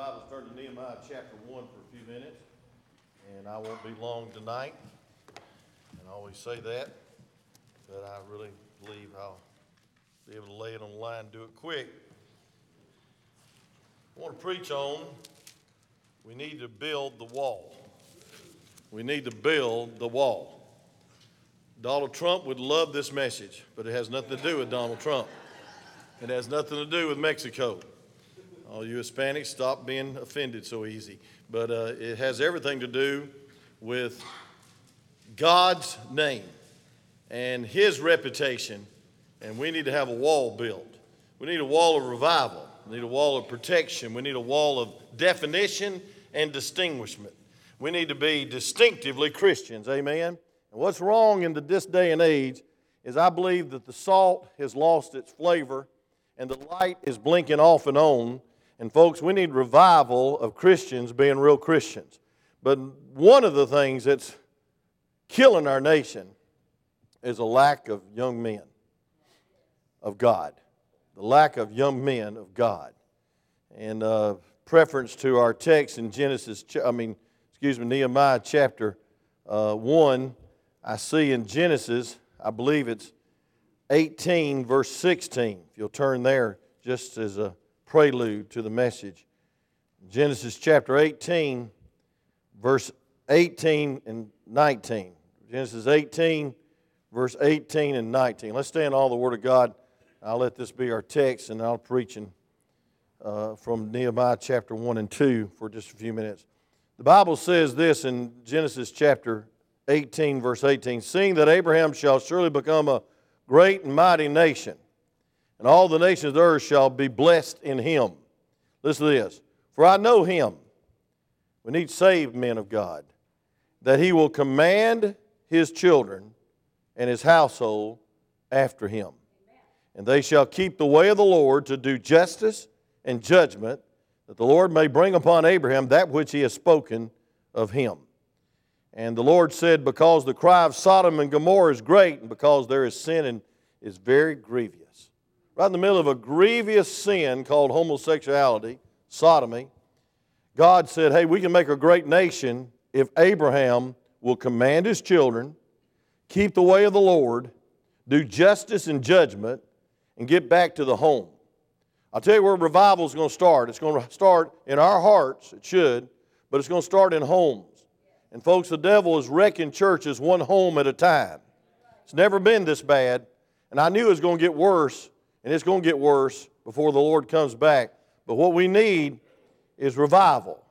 Bibles, turn to Nehemiah chapter 1 for a few minutes. And I won't be long tonight. And I always say that, but I really believe I'll be able to lay it on the line and do it quick. I want to preach on we need to build the wall. We need to build the wall. Donald Trump would love this message, but it has nothing to do with Donald Trump. It has nothing to do with Mexico. All you Hispanics, stop being offended so easy. But uh, it has everything to do with God's name and His reputation, and we need to have a wall built. We need a wall of revival. We need a wall of protection. We need a wall of definition and distinguishment. We need to be distinctively Christians. Amen. And what's wrong in the, this day and age is I believe that the salt has lost its flavor and the light is blinking off and on and folks, we need revival of Christians being real Christians. But one of the things that's killing our nation is a lack of young men of God. The lack of young men of God. And uh, preference to our text in Genesis, I mean, excuse me, Nehemiah chapter uh, 1, I see in Genesis, I believe it's 18, verse 16. If you'll turn there just as a prelude to the message. Genesis chapter 18, verse 18 and 19. Genesis 18, verse 18 and 19. Let's stand all the Word of God. I'll let this be our text, and I'll preaching uh, from Nehemiah chapter 1 and 2 for just a few minutes. The Bible says this in Genesis chapter 18, verse 18 Seeing that Abraham shall surely become a great and mighty nation and all the nations of the earth shall be blessed in him. Listen to this. For I know him. We need saved men of God. That he will command his children and his household after him. And they shall keep the way of the Lord to do justice and judgment, that the Lord may bring upon Abraham that which he has spoken of him. And the Lord said, Because the cry of Sodom and Gomorrah is great, and because there is sin and is very grievous right in the middle of a grievous sin called homosexuality, sodomy, God said, Hey, we can make a great nation if Abraham will command his children, keep the way of the Lord, do justice and judgment, and get back to the home. I'll tell you where revival is going to start. It's going to start in our hearts, it should, but it's going to start in homes. And folks, the devil is wrecking churches one home at a time. It's never been this bad, and I knew it was going to get worse and it's going to get worse before the Lord comes back. But what we need is revival.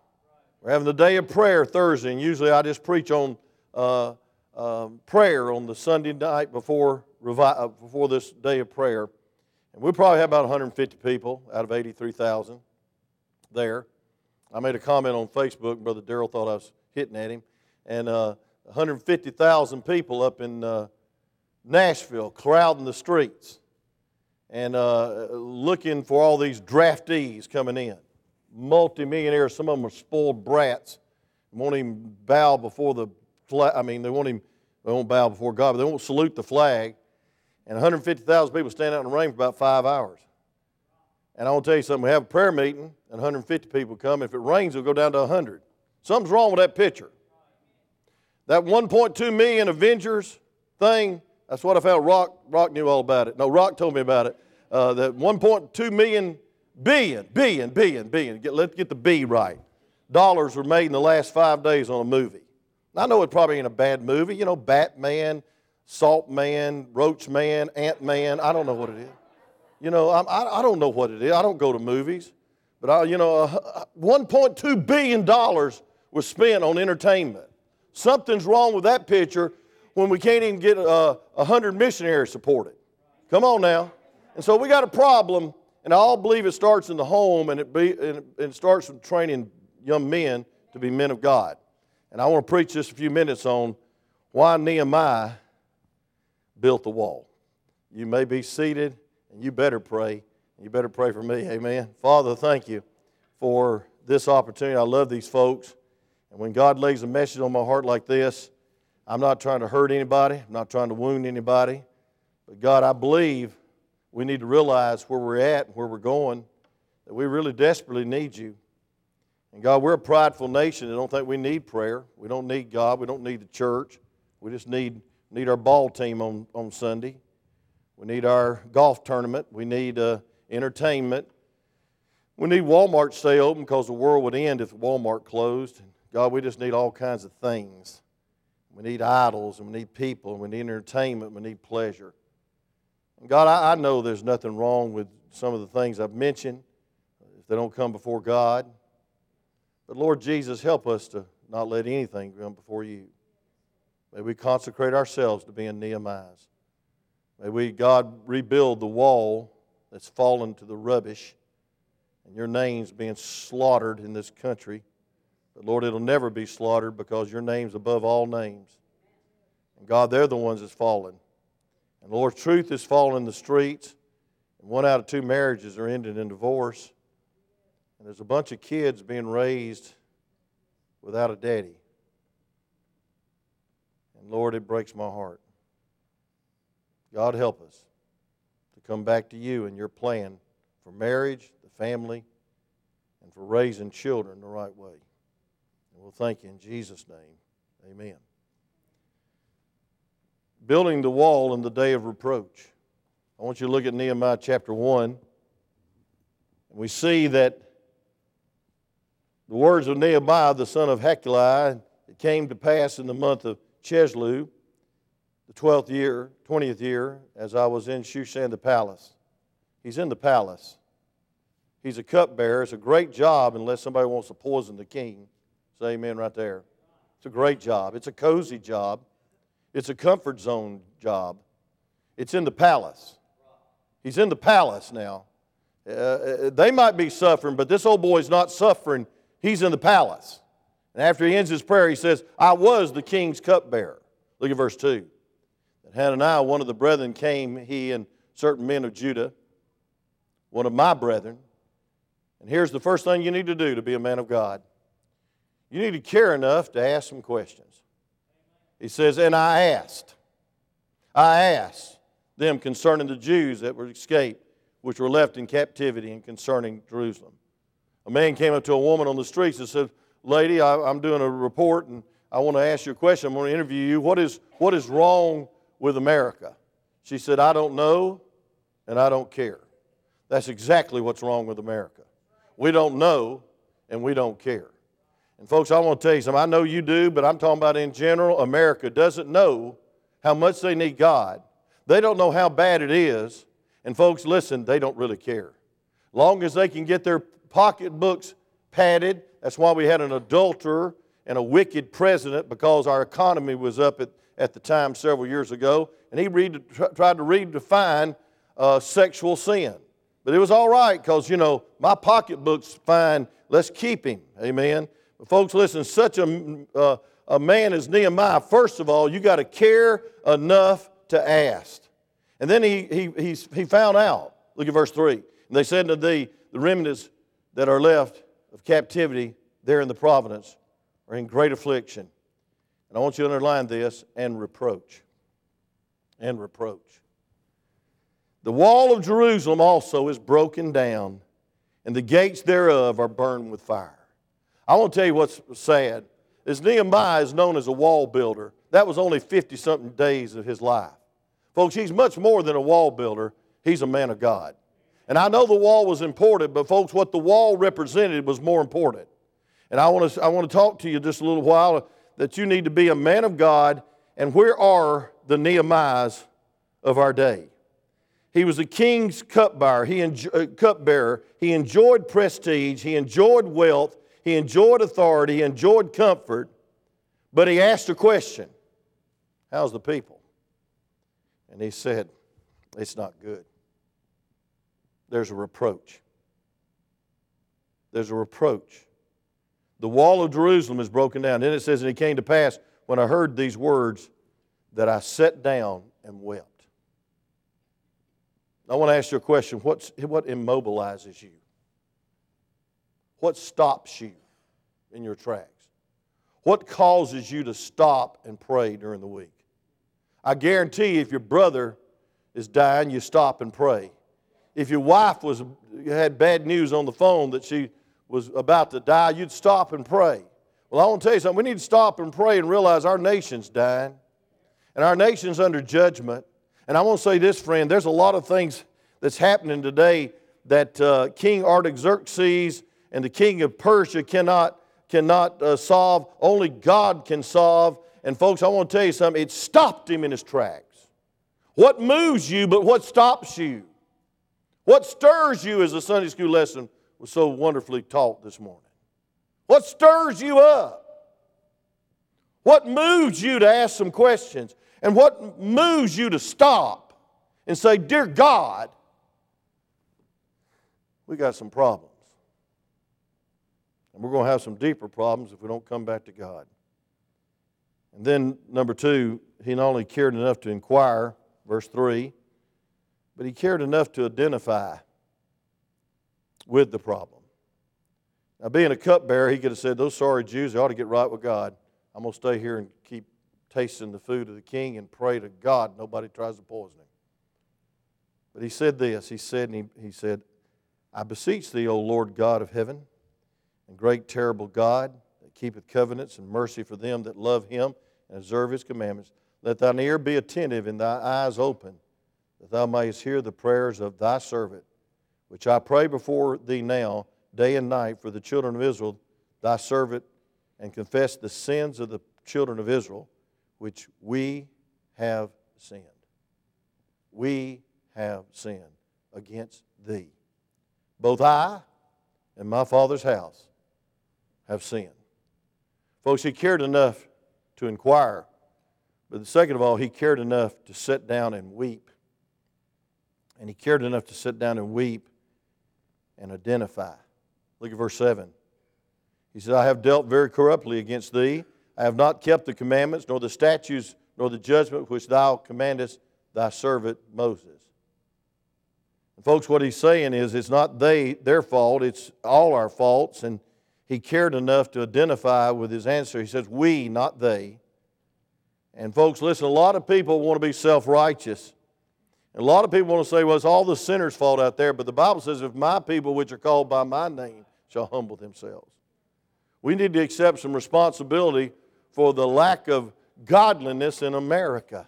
We're having the day of prayer Thursday, and usually I just preach on uh, uh, prayer on the Sunday night before, revi- uh, before this day of prayer. And we probably have about 150 people out of 83,000 there. I made a comment on Facebook, Brother Darrell thought I was hitting at him. And 150,000 uh, people up in uh, Nashville crowding the streets and uh, looking for all these draftees coming in. Multimillionaires, some of them are spoiled brats, won't even bow before the flag. I mean, they won't even they won't bow before God, but they won't salute the flag. And 150,000 people stand out in the rain for about five hours. And I want to tell you something. We have a prayer meeting, and 150 people come. If it rains, it'll go down to 100. Something's wrong with that picture. That 1.2 million Avengers thing that's what I found. Rock, Rock knew all about it. No, Rock told me about it. Uh, that 1.2 million, billion, billion, billion, billion. Get, let's get the B right. Dollars were made in the last five days on a movie. I know it probably ain't a bad movie. You know, Batman, Salt Man, Roach Man, Ant Man. I don't know what it is. You know, I, I, I don't know what it is. I don't go to movies. But, I, you know, uh, $1.2 billion was spent on entertainment. Something's wrong with that picture when we can't even get a uh, hundred missionaries supported. Come on now. And so we got a problem, and I all believe it starts in the home, and it, be, and it starts with training young men to be men of God. And I want to preach just a few minutes on why Nehemiah built the wall. You may be seated, and you better pray. You better pray for me. Amen. Father, thank you for this opportunity. I love these folks. And when God lays a message on my heart like this, I'm not trying to hurt anybody, I'm not trying to wound anybody. But God, I believe we need to realize where we're at and where we're going, that we really desperately need you. And God, we're a prideful nation that don't think we need prayer. We don't need God. We don't need the church. We just need, need our ball team on, on Sunday. We need our golf tournament. We need uh, entertainment. We need Walmart to stay open because the world would end if Walmart closed. God, we just need all kinds of things. We need idols, and we need people, and we need entertainment, and we need pleasure. And God, I, I know there's nothing wrong with some of the things I've mentioned if they don't come before God. But Lord Jesus, help us to not let anything come before you. May we consecrate ourselves to being Nehemiahs. May we, God, rebuild the wall that's fallen to the rubbish and your name's being slaughtered in this country. Lord, it'll never be slaughtered because your name's above all names. And God, they're the ones that's fallen. And Lord, truth is falling in the streets. And one out of two marriages are ending in divorce. And there's a bunch of kids being raised without a daddy. And Lord, it breaks my heart. God, help us to come back to you and your plan for marriage, the family, and for raising children the right way. We'll thank you in Jesus' name. Amen. Building the wall in the day of reproach. I want you to look at Nehemiah chapter 1. We see that the words of Nehemiah, the son of Hachaliah, it came to pass in the month of Chisleu, the 12th year, 20th year, as I was in Shushan the palace. He's in the palace. He's a cupbearer. It's a great job unless somebody wants to poison the king. Say amen right there. It's a great job. It's a cozy job. It's a comfort zone job. It's in the palace. He's in the palace now. Uh, uh they might be suffering, but this old boy's not suffering. He's in the palace. And after he ends his prayer, he says, I was the king's cupbearer. Look at verse 2. And Hananiah, one of the brethren, came, he and certain men of Judah, one of my brethren. And here's the first thing you need to do to be a man of God you need to care enough to ask some questions. He says, And I asked, I asked them concerning the Jews that were escaped, which were left in captivity, and concerning Jerusalem. A man came up to a woman on the streets and said, Lady, I, am doing a report and I want to ask you a question. I'm going to interview you. What is, what is wrong with America? She said, I don't know and I don't care. That's exactly what's wrong with America. We don't know and we don't care. And folks, I want to tell you something. I know you do, but I'm talking about in general. America doesn't know how much they need God. They don't know how bad it is. And folks, listen, they don't really care. Long as they can get their pocketbooks padded, that's why we had an adulterer and a wicked president because our economy was up at, at the time several years ago. And he read, tried to redefine uh, sexual sin. But it was all right because, you know, my pocketbook's fine. Let's keep him. Amen. Folks, listen, such a, uh, a man as Nehemiah, first of all, you got to care enough to ask. And then he, he, he's, he found out. Look at verse 3. And they said to thee, the remnants that are left of captivity there in the providence are in great affliction. And I want you to underline this and reproach. And reproach. The wall of Jerusalem also is broken down, and the gates thereof are burned with fire. I want to tell you what's sad. Is Nehemiah is known as a wall builder. That was only 50 something days of his life. Folks, he's much more than a wall builder, he's a man of God. And I know the wall was important, but folks, what the wall represented was more important. And I want to, I want to talk to you just a little while that you need to be a man of God. And where are the Nehemiahs of our day? He was a king's cupbearer. He, enjo- uh, cupbearer. he enjoyed prestige. He enjoyed wealth. He enjoyed authority, he enjoyed comfort, but he asked a question How's the people? And he said, It's not good. There's a reproach. There's a reproach. The wall of Jerusalem is broken down. Then it says, And it came to pass when I heard these words that I sat down and wept. I want to ask you a question. What's, what immobilizes you? What stops you in your tracks? What causes you to stop and pray during the week? I guarantee you, if your brother is dying, you stop and pray. If your wife was had bad news on the phone that she was about to die, you'd stop and pray. Well, I want to tell you something. We need to stop and pray and realize our nation's dying, and our nation's under judgment. And I want to say this, friend there's a lot of things that's happening today that uh, King Artaxerxes and the king of Persia cannot, cannot uh, solve. Only God can solve. And, folks, I want to tell you something. It stopped him in his tracks. What moves you, but what stops you? What stirs you, as the Sunday school lesson was so wonderfully taught this morning? What stirs you up? What moves you to ask some questions? And what moves you to stop and say, Dear God, we got some problems. And we're going to have some deeper problems if we don't come back to God. And then, number two, he not only cared enough to inquire, verse 3, but he cared enough to identify with the problem. Now, being a cupbearer, he could have said, Those sorry Jews, they ought to get right with God. I'm going to stay here and keep tasting the food of the king and pray to God nobody tries to poison him. But he said this He said, he, he said, I beseech thee, O Lord God of heaven, and great terrible God, that keepeth covenants and mercy for them that love him and observe his commandments, let thine ear be attentive and thy eyes open, that thou mayest hear the prayers of thy servant, which I pray before thee now, day and night, for the children of Israel, thy servant, and confess the sins of the children of Israel, which we have sinned. We have sinned against thee. Both I and my father's house have sinned. Folks, he cared enough to inquire, but second of all, he cared enough to sit down and weep. And he cared enough to sit down and weep and identify. Look at verse 7. He said, I have dealt very corruptly against thee. I have not kept the commandments, nor the statutes, nor the judgment which thou commandest thy servant Moses. And folks, what he's saying is it's not they their fault, it's all our faults. And he cared enough to identify with his answer. He says, We, not they. And folks, listen, a lot of people want to be self-righteous. A lot of people want to say, well, it's all the sinners' fault out there. But the Bible says, if my people, which are called by my name, shall humble themselves. We need to accept some responsibility for the lack of godliness in America.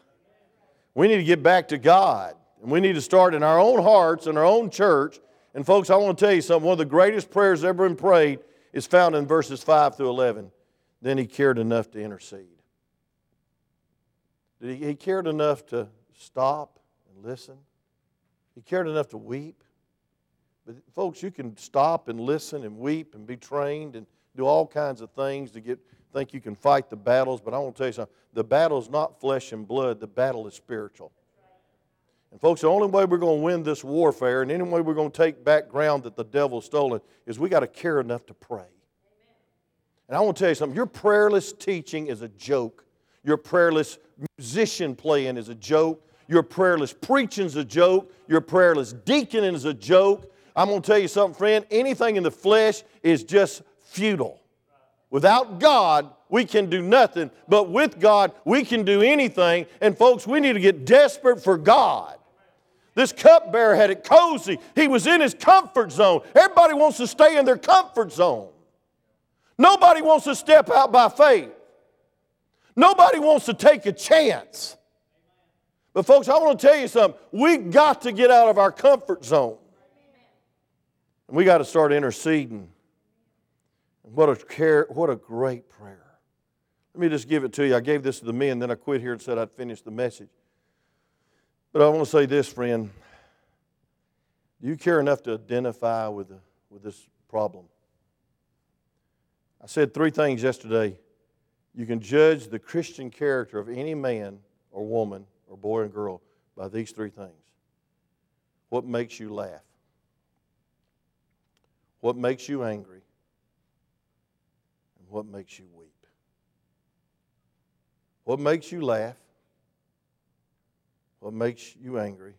We need to get back to God. And we need to start in our own hearts, in our own church. And folks, I want to tell you something. One of the greatest prayers ever been prayed is found in verses 5 through 11. Then he cared enough to intercede. He, cared enough to stop and listen. He cared enough to weep. But folks, you can stop and listen and weep and be trained and do all kinds of things to get think you can fight the battles, but I want to tell you something. The battle is not flesh and blood, the battle is spiritual. And, folks, the only way we're going to win this warfare and any way we're going to take back ground that the devil's stolen is we got to care enough to pray. And I want to tell you something your prayerless teaching is a joke, your prayerless musician playing is a joke, your prayerless preaching is a joke, your prayerless deaconing is a joke. I'm going to tell you something, friend anything in the flesh is just futile. Without God, we can do nothing, but with God, we can do anything. And folks, we need to get desperate for God. This cupbearer had it cozy. He was in his comfort zone. Everybody wants to stay in their comfort zone. Nobody wants to step out by faith. Nobody wants to take a chance. But, folks, I want to tell you something. We got to get out of our comfort zone. And we got to start interceding. What a, care, what a great prayer. Let me just give it to you. I gave this to the men, then I quit here and said I'd finish the message. But I want to say this, friend. Do you care enough to identify with, the, with this problem? I said three things yesterday. You can judge the Christian character of any man or woman or boy and girl by these three things. What makes you laugh? What makes you angry? And what makes you weep? What makes you laugh? What makes you angry?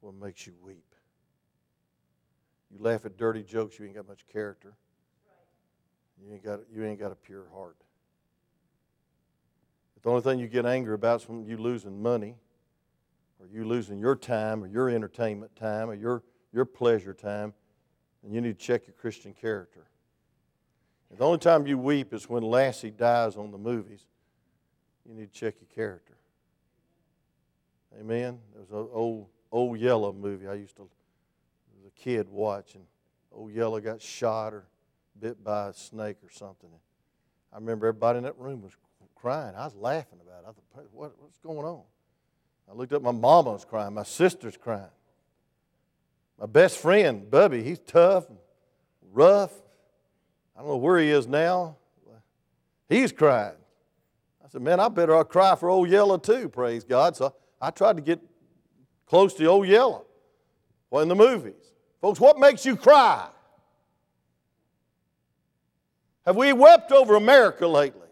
What makes you weep? You laugh at dirty jokes, you ain't got much character. You ain't got, you ain't got a pure heart. The only thing you get angry about is when you losing money, or you losing your time, or your entertainment time, or your, your pleasure time. And you need to check your Christian character. And the only time you weep is when Lassie dies on the movies. You need to check your character. Amen. There's an old old Yeller movie I used to as a kid watch, and old Yeller got shot or bit by a snake or something. I remember everybody in that room was crying. I was laughing about it. I thought, what, what's going on? I looked up, my mama was crying, my sister's crying. My best friend, Bubby, he's tough, rough. I don't know where he is now. He's crying. I said, man, I better cry for old Yeller too, praise God. So I tried to get close to old Yeller. Well, in the movies. Folks, what makes you cry? Have we wept over America lately?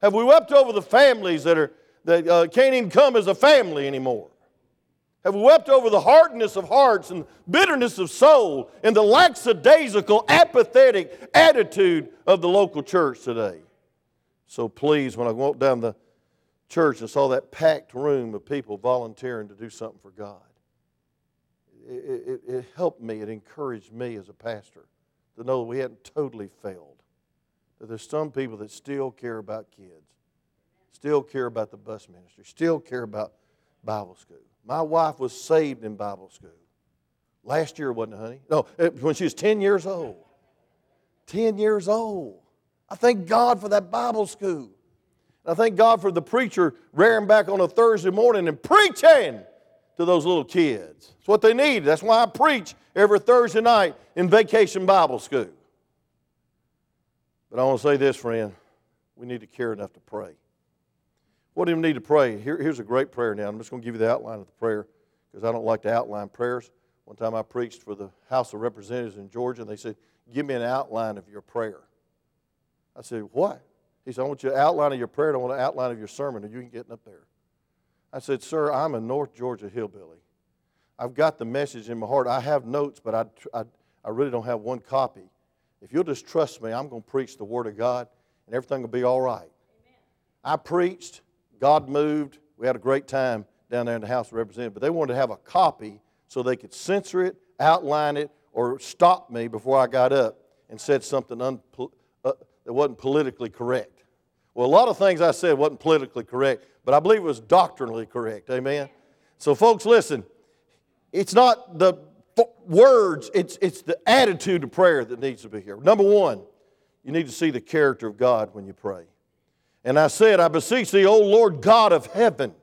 Have we wept over the families that, are, that uh, can't even come as a family anymore? Have we wept over the hardness of hearts and bitterness of soul and the lackadaisical, apathetic attitude of the local church today? So please, when I walked down the church and saw that packed room of people volunteering to do something for God, it, it, it helped me, it encouraged me as a pastor to know that we hadn't totally failed. That there's some people that still care about kids, still care about the bus ministry, still care about Bible school. My wife was saved in Bible school. Last year, wasn't it, honey? No, eh, when she was 10 years old. 10 years old. I thank God for that Bible school. I thank God for the preacher rearing back on a Thursday morning and preaching to those little kids. It's what they need. That's why I preach every Thursday night in vacation Bible school. But I want to say this, friend. We need to care enough to pray. What do you need to pray? Here, here's a great prayer now. I'm just going to give you the outline of the prayer because I don't like to outline prayers. One time I preached for the House of Representatives in Georgia, and they said, Give me an outline of your prayer. I said, What? He said, I want you to outline of your prayer, and I want an outline of your sermon, and you can get up there. I said, Sir, I'm a North Georgia hillbilly. I've got the message in my heart. I have notes, but I, I, I really don't have one copy. If you'll just trust me, I'm going to preach the Word of God, and everything will be all right. Amen. I preached. God moved. We had a great time down there in the House of Representatives, but they wanted to have a copy so they could censor it, outline it, or stop me before I got up and said something uh, that wasn't politically correct. Well, a lot of things I said wasn't politically correct, but I believe it was doctrinally correct. Amen? So, folks, listen. It's not the words, it's, it's the attitude of prayer that needs to be here. Number one, you need to see the character of God when you pray. And I said, I beseech thee, O Lord God of heaven.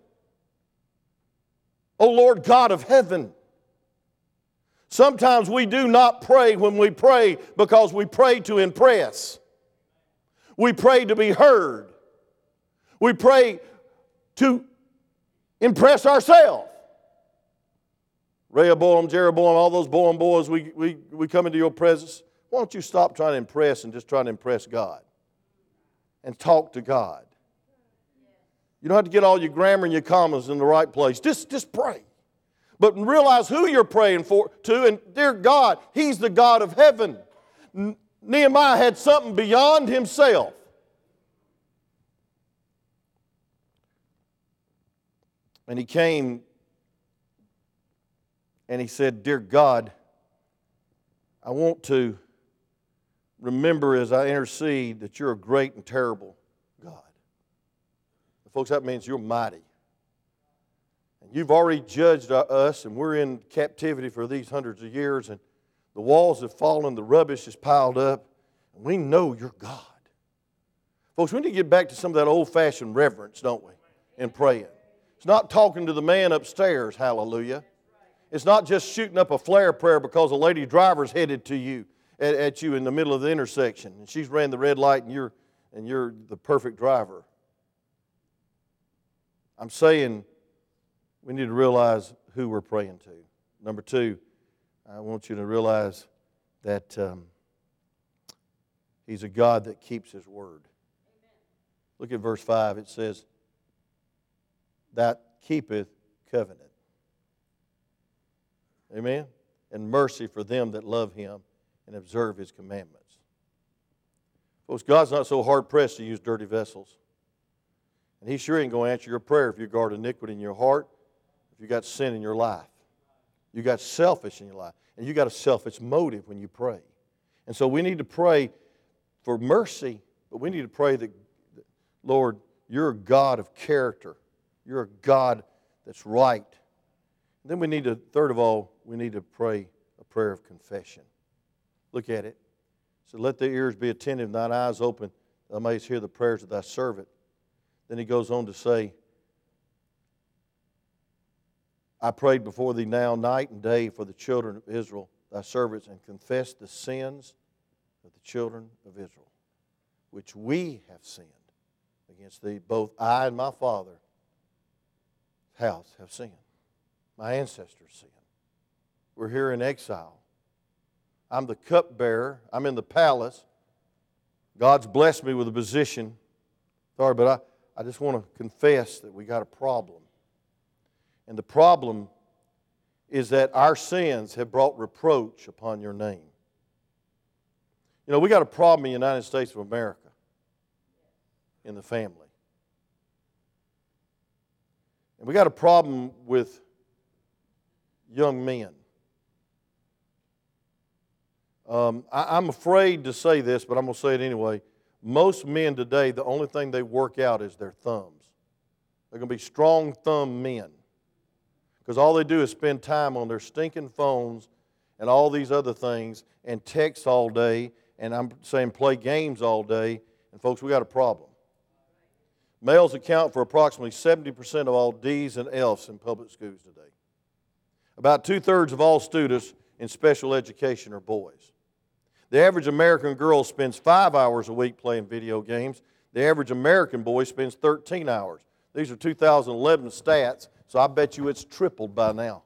O Lord God of heaven. Sometimes we do not pray when we pray because we pray to impress. We pray to be heard. We pray to impress ourselves. Rehoboam, Jeroboam, all those Boam boys, we, we, we come into your presence. Why don't you stop trying to impress and just try to impress God? and talk to God. You don't have to get all your grammar and your commas in the right place. Just, just pray. But realize who you're praying for to, and dear God, He's the God of heaven. Nehemiah had something beyond himself. And he came and he said, Dear God, I want to remember as I intercede that you're a great and terrible God. folks, that means you're mighty. And you've already judged us, and we're in captivity for these hundreds of years, and the walls have fallen, the rubbish is piled up, we know you're God. Folks, we need to get back to some of that old fashioned reverence, don't we, in praying. It's not talking to the man upstairs, hallelujah. It's not just shooting up a flare prayer because a lady driver's headed to you at, at you in the middle of the intersection, and she's ran the red light, and you're and you're the perfect driver. I'm saying we need to realize who we're praying to. Number two, I want you to realize that um, He's a God that keeps His word. Look at verse 5. It says, That keepeth covenant. Amen? And mercy for them that love Him and observe his commandments. Folks, God's not so hard pressed to use dirty vessels. And he sure ain't going to answer your prayer if you guard iniquity in your heart, if you got sin in your life. You got selfish in your life. And you got a selfish motive when you pray. And so we need to pray for mercy, but we need to pray that, Lord, you're a God of character. You're a God that's right. And then we need to, third of all, we need to pray a prayer of confession. Look at it. So let their ears be attentive, thine eyes open, that thou mayest hear the prayers of thy servant. Then he goes on to say, I prayed before thee now night and day for the children of Israel, thy servants, and confessed the sins of the children of Israel, which we have sinned against thee. Both I and my father house have sinned. My ancestors sinned. We're here in exile. I'm the cupbearer. I'm in the palace. God's blessed me with a position. Sorry, but I, I just want to confess that we got a problem. And the problem is that our sins have brought reproach upon your name. You know, we got a problem in the United States of America in the family. And we got a problem with young men. Um, I, I'm afraid to say this, but I'm going to say it anyway. Most men today, the only thing they work out is their thumbs. They're going to be strong thumb men because all they do is spend time on their stinking phones and all these other things and text all day and I'm saying play games all day. And folks, we got a problem. Males account for approximately 70% of all D's and F's in public schools today. About two thirds of all students in special education are boys. The average American girl spends five hours a week playing video games. The average American boy spends 13 hours. These are 2011 stats, so I bet you it's tripled by now.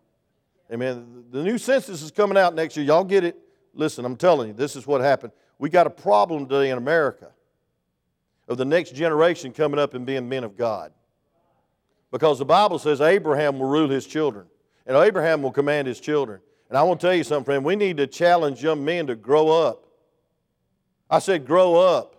Amen. The new census is coming out next year. Y'all get it? Listen, I'm telling you, this is what happened. We got a problem today in America of the next generation coming up and being men of God. Because the Bible says Abraham will rule his children, and Abraham will command his children. And I want to tell you something, friend. We need to challenge young men to grow up. I said, grow up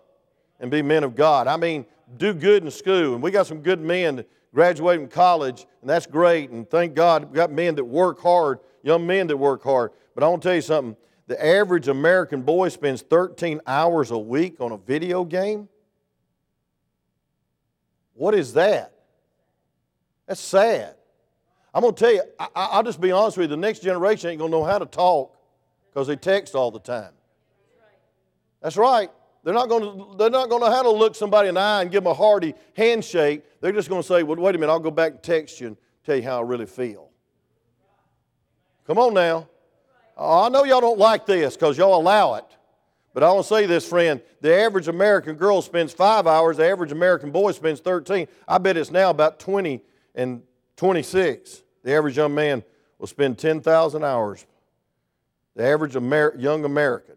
and be men of God. I mean, do good in school. And we got some good men from college, and that's great. And thank God we've got men that work hard, young men that work hard. But I want to tell you something. The average American boy spends 13 hours a week on a video game. What is that? That's sad. I'm going to tell you, I, will just be honest with you, the next generation ain't going to know how to talk because they text all the time. That's right. They're not, going to, they're not going to how to look somebody in the eye and give them a hearty handshake. They're just going to say, well, wait a minute, I'll go back and text you and tell you how I really feel. Come on now. Oh, I know y'all don't like this because y'all allow it. But I want to say this, friend. The average American girl spends five hours, the average American boy spends 13. I bet it's now about 20 and 26. The average young man will spend 10,000 hours. The average Amer- young American,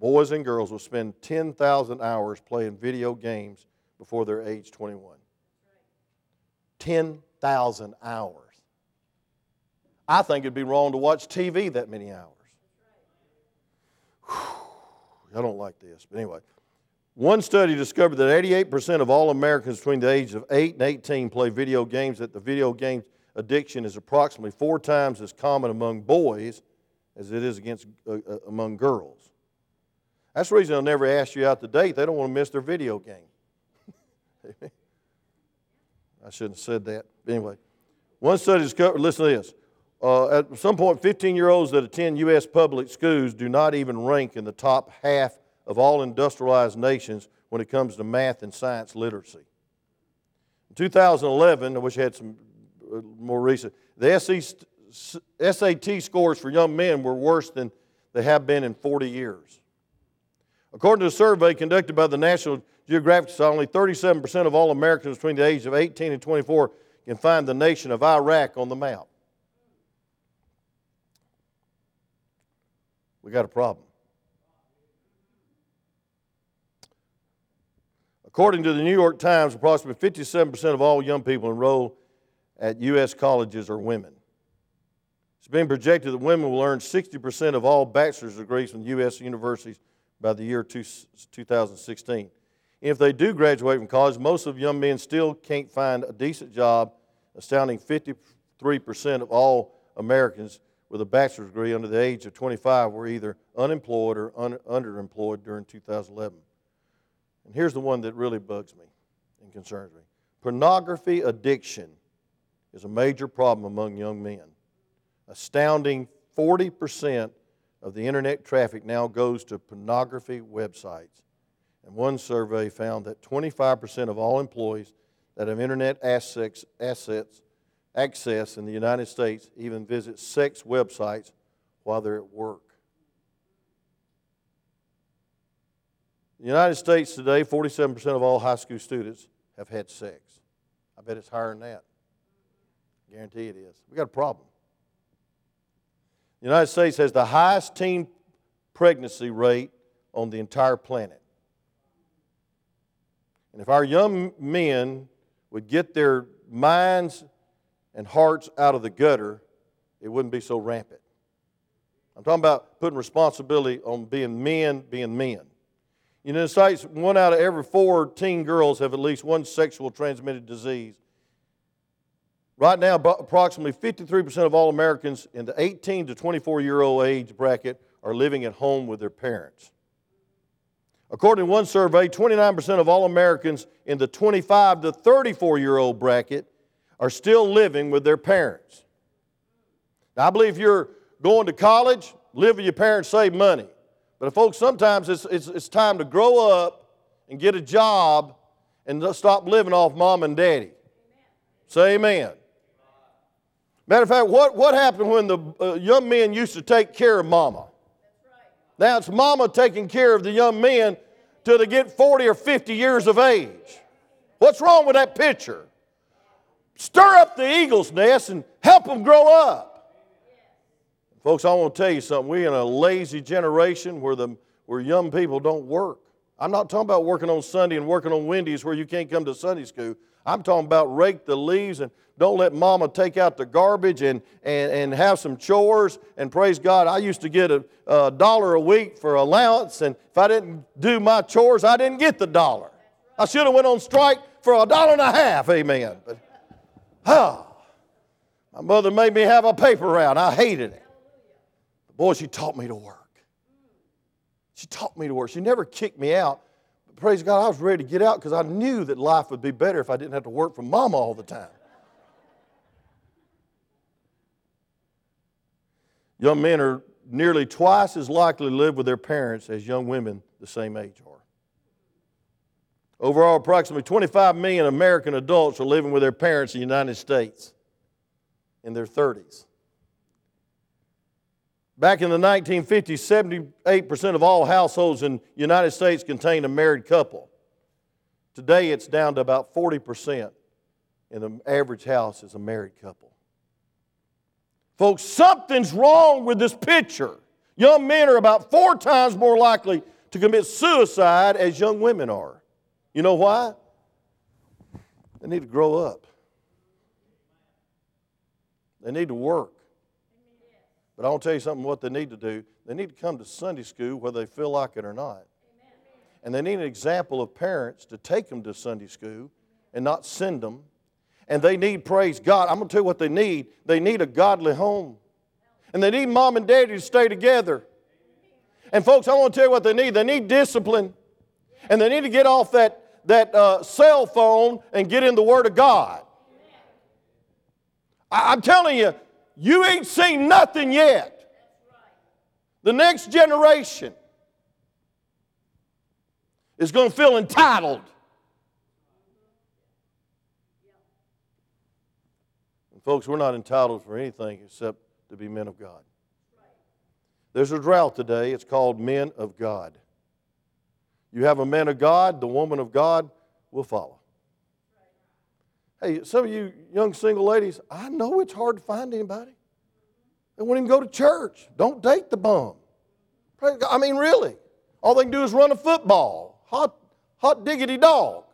boys and girls, will spend 10,000 hours playing video games before they're age 21. 10,000 hours. I think it'd be wrong to watch TV that many hours. Whew, I don't like this, but anyway. One study discovered that 88% of all Americans between the ages of 8 and 18 play video games, that the video game addiction is approximately four times as common among boys as it is against, uh, uh, among girls. That's the reason they'll never ask you out to date. They don't want to miss their video game. I shouldn't have said that. Anyway, one study discovered, listen to this. Uh, at some point, 15 year olds that attend U.S. public schools do not even rank in the top half of all industrialized nations when it comes to math and science literacy. In 2011, I wish I had some more recent. The SAT scores for young men were worse than they have been in 40 years. According to a survey conducted by the National Geographic Society, only 37% of all Americans between the ages of 18 and 24 can find the nation of Iraq on the map. We got a problem. According to the New York Times, approximately 57% of all young people enrolled at U.S. colleges are women. It's being projected that women will earn 60% of all bachelor's degrees from U.S. universities by the year 2016. If they do graduate from college, most of young men still can't find a decent job. Astounding 53% of all Americans with a bachelor's degree under the age of 25 were either unemployed or un- underemployed during 2011. And here's the one that really bugs me and concerns me pornography addiction is a major problem among young men. Astounding 40% of the internet traffic now goes to pornography websites. And one survey found that 25% of all employees that have internet assets, assets access in the United States even visit sex websites while they're at work. In the United States today, 47% of all high school students have had sex. I bet it's higher than that. Guarantee it is. We got a problem. The United States has the highest teen pregnancy rate on the entire planet. And if our young men would get their minds and hearts out of the gutter, it wouldn't be so rampant. I'm talking about putting responsibility on being men being men. In the States, one out of every four teen girls have at least one sexual transmitted disease. Right now, approximately 53% of all Americans in the 18 to 24 year old age bracket are living at home with their parents. According to one survey, 29% of all Americans in the 25 to 34 year old bracket are still living with their parents. Now, I believe you're going to college, live with your parents, save money. But folks, sometimes it's, it's, it's time to grow up and get a job and stop living off mom and daddy. Say amen. Matter of fact, what, what happened when the uh, young men used to take care of mama? Now it's mama taking care of the young men till they get 40 or 50 years of age. What's wrong with that picture? Stir up the eagle's nest and help them grow up. Folks, I want to tell you something. We're in a lazy generation where, the, where young people don't work. I'm not talking about working on Sunday and working on Wendy's where you can't come to Sunday school. I'm talking about rake the leaves and don't let mama take out the garbage and, and, and have some chores. And praise God, I used to get a, a dollar a week for allowance, and if I didn't do my chores, I didn't get the dollar. I should have went on strike for a dollar and a half, amen. But, ah, my mother made me have a paper route. I hated it. But Boy, she taught me to work. She taught me to work. She never kicked me out. But praise God, I was ready to get out because I knew that life would be better if I didn't have to work for mama all the time. Young men are nearly twice as likely to live with their parents as young women the same age are. Overall, approximately 25 million American adults are living with their parents in the United States in their 30s. Back in the 1950s, 78% of all households in the United States contained a married couple. Today, it's down to about 40% in the average house is a married couple. Folks, something's wrong with this picture. Young men are about four times more likely to commit suicide as young women are. You know why? They need to grow up. They need to work. But I'll tell you something what they need to do. They need to come to Sunday school whether they feel like it or not. And they need an example of parents to take them to Sunday school and not send them. And they need, praise God, I'm going to tell you what they need. They need a godly home. And they need mom and daddy to stay together. And folks, I want to tell you what they need. They need discipline. And they need to get off that, that uh, cell phone and get in the Word of God. I, I'm telling you, you ain't seen nothing yet. The next generation is going to feel entitled. Folks, we're not entitled for anything except to be men of God. There's a drought today. It's called men of God. You have a man of God, the woman of God will follow. Hey, some of you young single ladies, I know it's hard to find anybody. They won't even go to church. Don't date the bum. I mean, really. All they can do is run a football. Hot, hot diggity dog.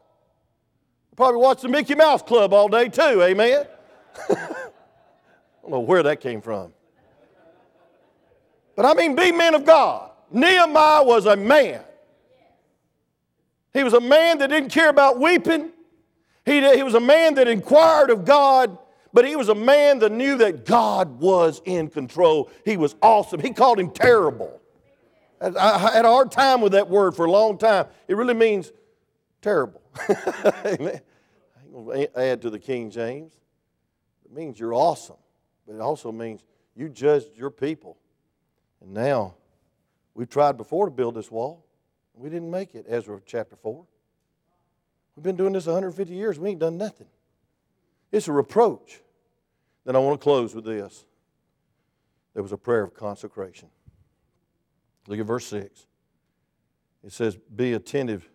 Probably watch the Mickey Mouse Club all day too, amen? I don't know where that came from. But I mean, be men of God. Nehemiah was a man. He was a man that didn't care about weeping. He, he was a man that inquired of God, but he was a man that knew that God was in control. He was awesome. He called him terrible. I had a hard time with that word for a long time. It really means terrible. Amen. I ain't going to add to the King James. Means you're awesome, but it also means you judged your people. And now, we've tried before to build this wall. We didn't make it, Ezra chapter 4. We've been doing this 150 years. We ain't done nothing. It's a reproach. Then I want to close with this. There was a prayer of consecration. Look at verse 6. It says, Be attentive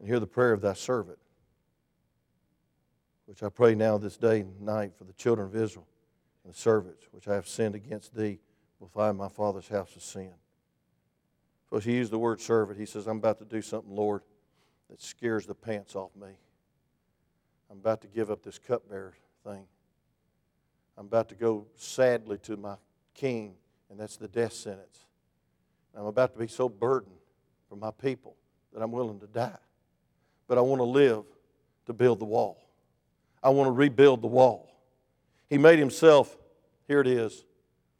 and hear the prayer of thy servant, which I pray now this day and night for the children of Israel and the servants which I have sinned against thee will find my father's house of sin. So he used the word servant. He says, I'm about to do something, Lord, that scares the pants off me. I'm about to give up this cupbearer thing. I'm about to go sadly to my king, and that's the death sentence. I'm about to be so burdened for my people that I'm willing to die. But I want to live to build the wall. I want to rebuild the wall. He made himself, here it is,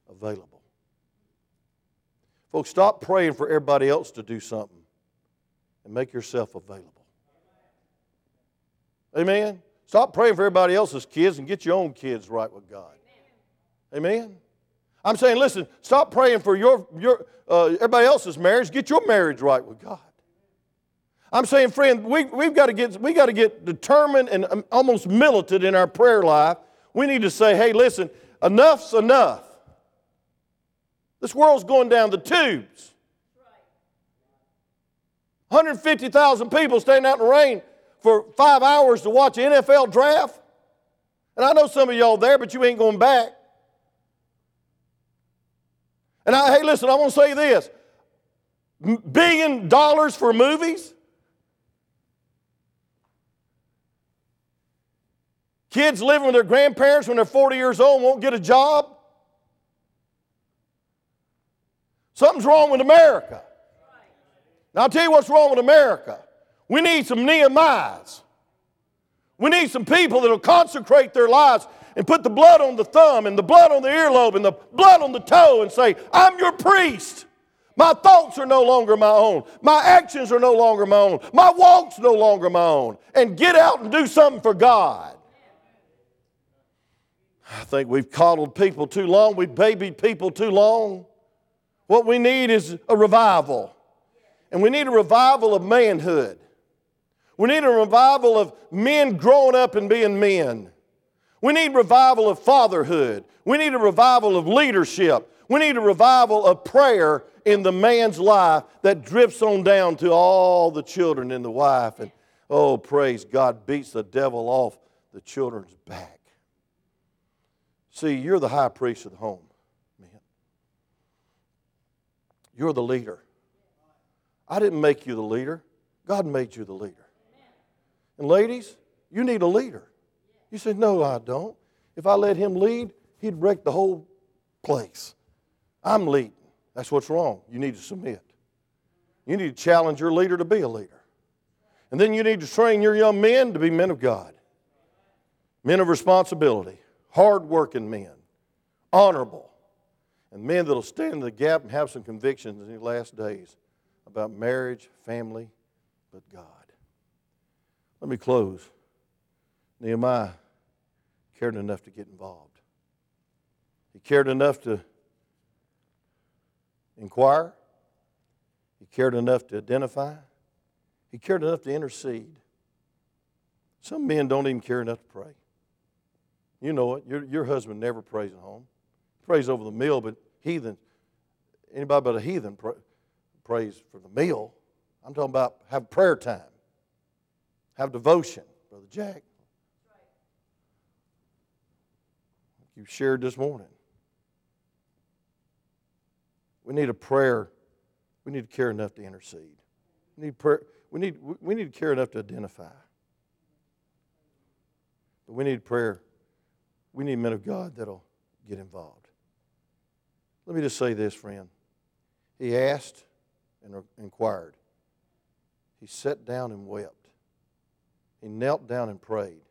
available. Folks, stop praying for everybody else to do something and make yourself available. Amen? Stop praying for everybody else's kids and get your own kids right with God. Amen? I'm saying, listen, stop praying for your, your, uh, everybody else's marriage. Get your marriage right with God. I'm saying, friend, we, we've got to get, we got to get determined and um, almost militant in our prayer life. We need to say, hey, listen, enough's enough. This world's going down the tubes. 150,000 people standing out in the rain for five hours to watch an NFL draft. And I know some of y'all there, but you ain't going back. And I, hey, listen, I want to say this billion dollars for movies? Kids living with their grandparents when they're 40 years old won't get a job? Something's wrong with America. Now, I'll tell you what's wrong with America. We need some Nehemiahs. We need some people that will consecrate their lives and put the blood on the thumb and the blood on the earlobe and the blood on the toe and say, I'm your priest. My thoughts are no longer my own. My actions are no longer my own. My walk's no longer my own. And get out and do something for God. I think we've coddled people too long. We've babied people too long. What we need is a revival. And we need a revival of manhood. We need a revival of men growing up and being men. We need revival of fatherhood. We need a revival of leadership. We need a revival of prayer in the man's life that drifts on down to all the children and the wife. And oh, praise God, beats the devil off the children's back. See, you're the high priest of the home, man. You're the leader. I didn't make you the leader, God made you the leader. And ladies, you need a leader. You say, No, I don't. If I let him lead, he'd wreck the whole place. I'm leading. That's what's wrong. You need to submit. You need to challenge your leader to be a leader. And then you need to train your young men to be men of God, men of responsibility, hard-working men, honorable, and men that'll stand in the gap and have some convictions in the last days about marriage, family, but God. Let me close. Nehemiah cared enough to get involved. He cared enough to inquire. He cared enough to identify. He cared enough to intercede. Some men don't even care enough to pray. You know it. Your, your husband never prays at home. He prays over the meal, but heathen, anybody but a heathen pray, prays for the meal. I'm talking about have prayer time. Have devotion, Brother Jack. You shared this morning. We need a prayer. We need to care enough to intercede. We need, prayer, we need, we need to care enough to identify. But we need prayer. We need men of God that'll get involved. Let me just say this, friend. He asked and inquired. He sat down and wept. He knelt down and prayed.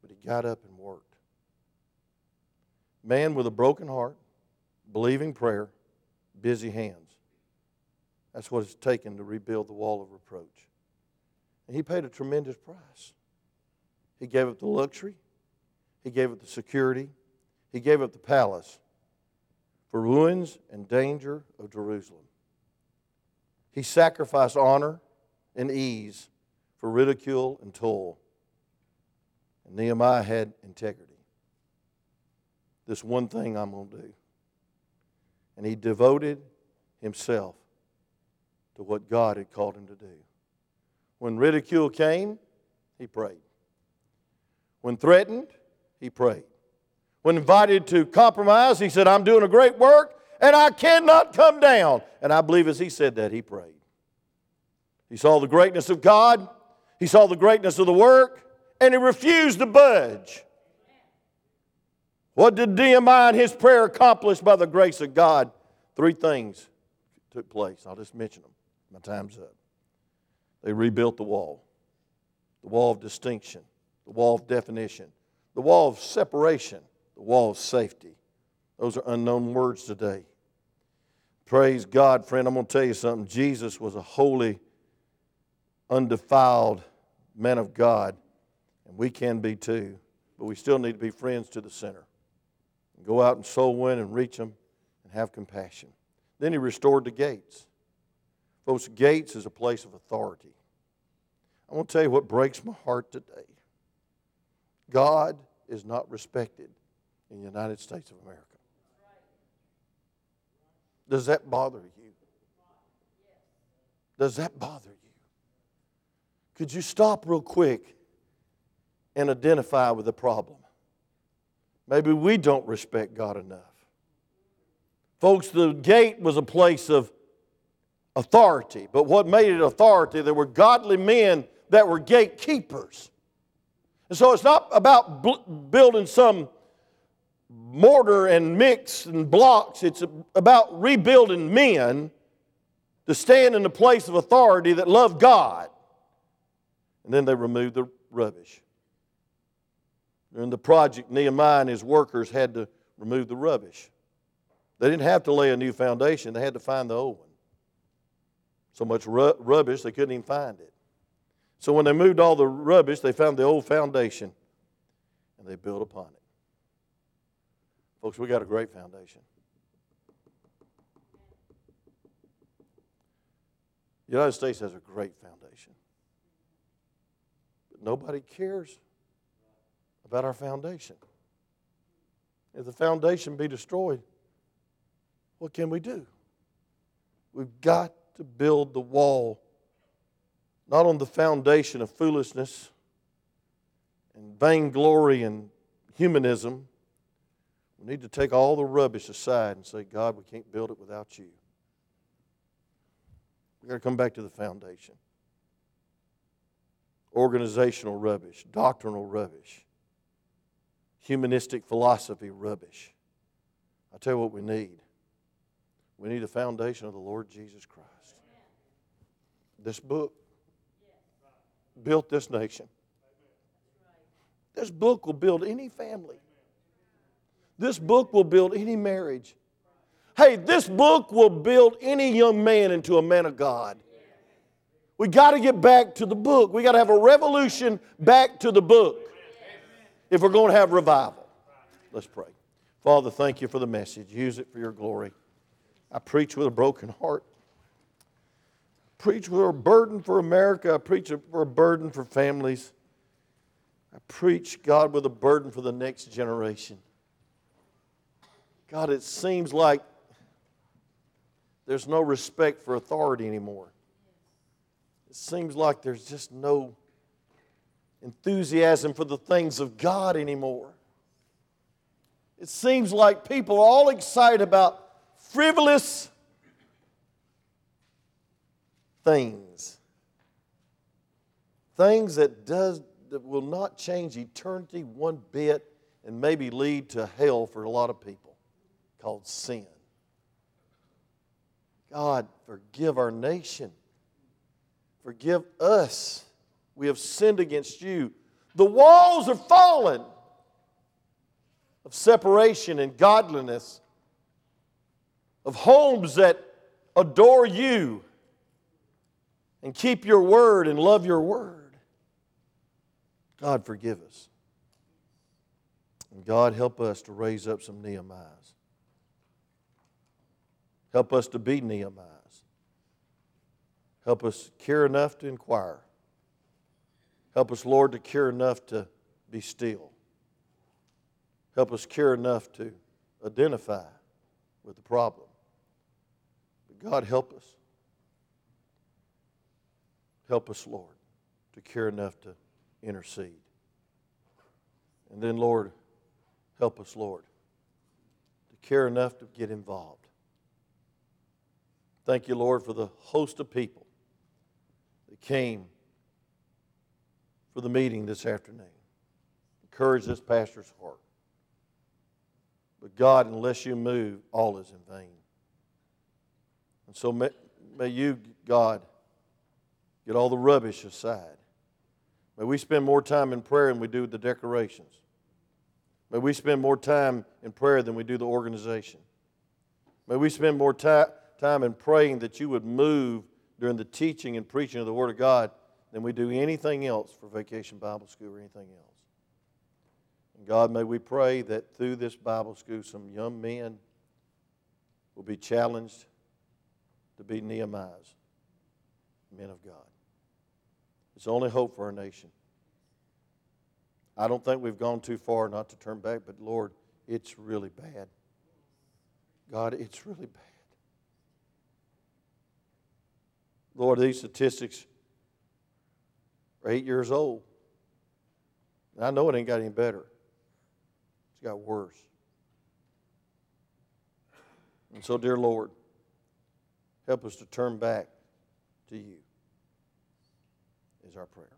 but he got up and worked. Man with a broken heart, believing prayer, busy hands. That's what it's taken to rebuild the wall of reproach. And he paid a tremendous price. He gave up the luxury, he gave up the security, he gave up the palace for ruins and danger of Jerusalem. He sacrificed honor and ease for ridicule and toil. And Nehemiah had integrity. This one thing I'm going to do. And he devoted himself to what God had called him to do. When ridicule came, he prayed. When threatened, he prayed. When invited to compromise, he said, I'm doing a great work and I cannot come down. And I believe as he said that, he prayed. He saw the greatness of God, he saw the greatness of the work, and he refused to budge. What did Nehemiah and his prayer accomplish by the grace of God? Three things took place. I'll just mention them. My time's up. They rebuilt the wall the wall of distinction, the wall of definition, the wall of separation, the wall of safety. Those are unknown words today. Praise God, friend. I'm going to tell you something. Jesus was a holy, undefiled man of God, and we can be too, but we still need to be friends to the sinner. Go out and soul win and reach them and have compassion. Then he restored the gates. Folks, gates is a place of authority. I want to tell you what breaks my heart today. God is not respected in the United States of America. Does that bother you? Does that bother you? Could you stop real quick and identify with the problem? Maybe we don't respect God enough. Folks, the gate was a place of authority, but what made it authority, there were godly men that were gatekeepers. And so it's not about building some mortar and mix and blocks, it's about rebuilding men to stand in the place of authority that love God. And then they removed the rubbish. During the project, Nehemiah and his workers had to remove the rubbish. They didn't have to lay a new foundation, they had to find the old one. So much ru- rubbish, they couldn't even find it. So when they moved all the rubbish, they found the old foundation and they built upon it. Folks, we got a great foundation. The United States has a great foundation. But nobody cares about our foundation. If the foundation be destroyed, what can we do? We've got to build the wall not on the foundation of foolishness and vainglory and humanism. We need to take all the rubbish aside and say, God, we can't build it without you. We've got to come back to the foundation. Organizational rubbish, doctrinal rubbish, humanistic philosophy rubbish. I tell you what we need. We need a foundation of the Lord Jesus Christ. This book built this nation. This book will build any family. This book will build any marriage. Hey, this book will build any young man into a man of God. We got to get back to the book. We got to have a revolution back to the book if we're going to have revival. Let's pray. Father, thank you for the message. Use it for your glory. I preach with a broken heart preach for a burden for America. I preach for a burden for families. I preach, God, with a burden for the next generation. God, it seems like there's no respect for authority anymore. It seems like there's just no enthusiasm for the things of God anymore. It seems like people are all excited about frivolous things. Things that, does, that will not change eternity one bit and maybe lead to hell for a lot of people called sin. God, forgive our nation. Forgive us. We have sinned against you. The walls are falling of separation and godliness, of homes that adore you and keep your word and love your word. God, forgive us. And God, help us to raise up some Nehemiahs. Help us to be Nehemiahs. Help us care enough to inquire. Help us, Lord, to care enough to be still. Help us care enough to identify with the problem. But God, help us. Help us, Lord, to care enough to intercede. And then, Lord, help us, Lord, to care enough to get involved. Thank you, Lord, for the host of people that came for the meeting this afternoon. Encourage this pastor's heart. But God, unless you move, all is in vain. And so may, may you, God, get all the rubbish aside. May we spend more time in prayer than we do the decorations. May we spend more time in prayer than we do the organization. May we spend more time in praying that you would move during the teaching and preaching of the Word of God than we do anything else for Vacation Bible School or anything else. And God, may we pray that through this Bible school, some young men will be challenged to be Nehemiahs, men of God. It's the only hope for our nation. I don't think we've gone too far not to turn back, but Lord, it's really bad. God, it's really bad. Lord, these statistics are eight years old. And I know it ain't got any better, it's got worse. And so, dear Lord, help us to turn back to you, is our prayer.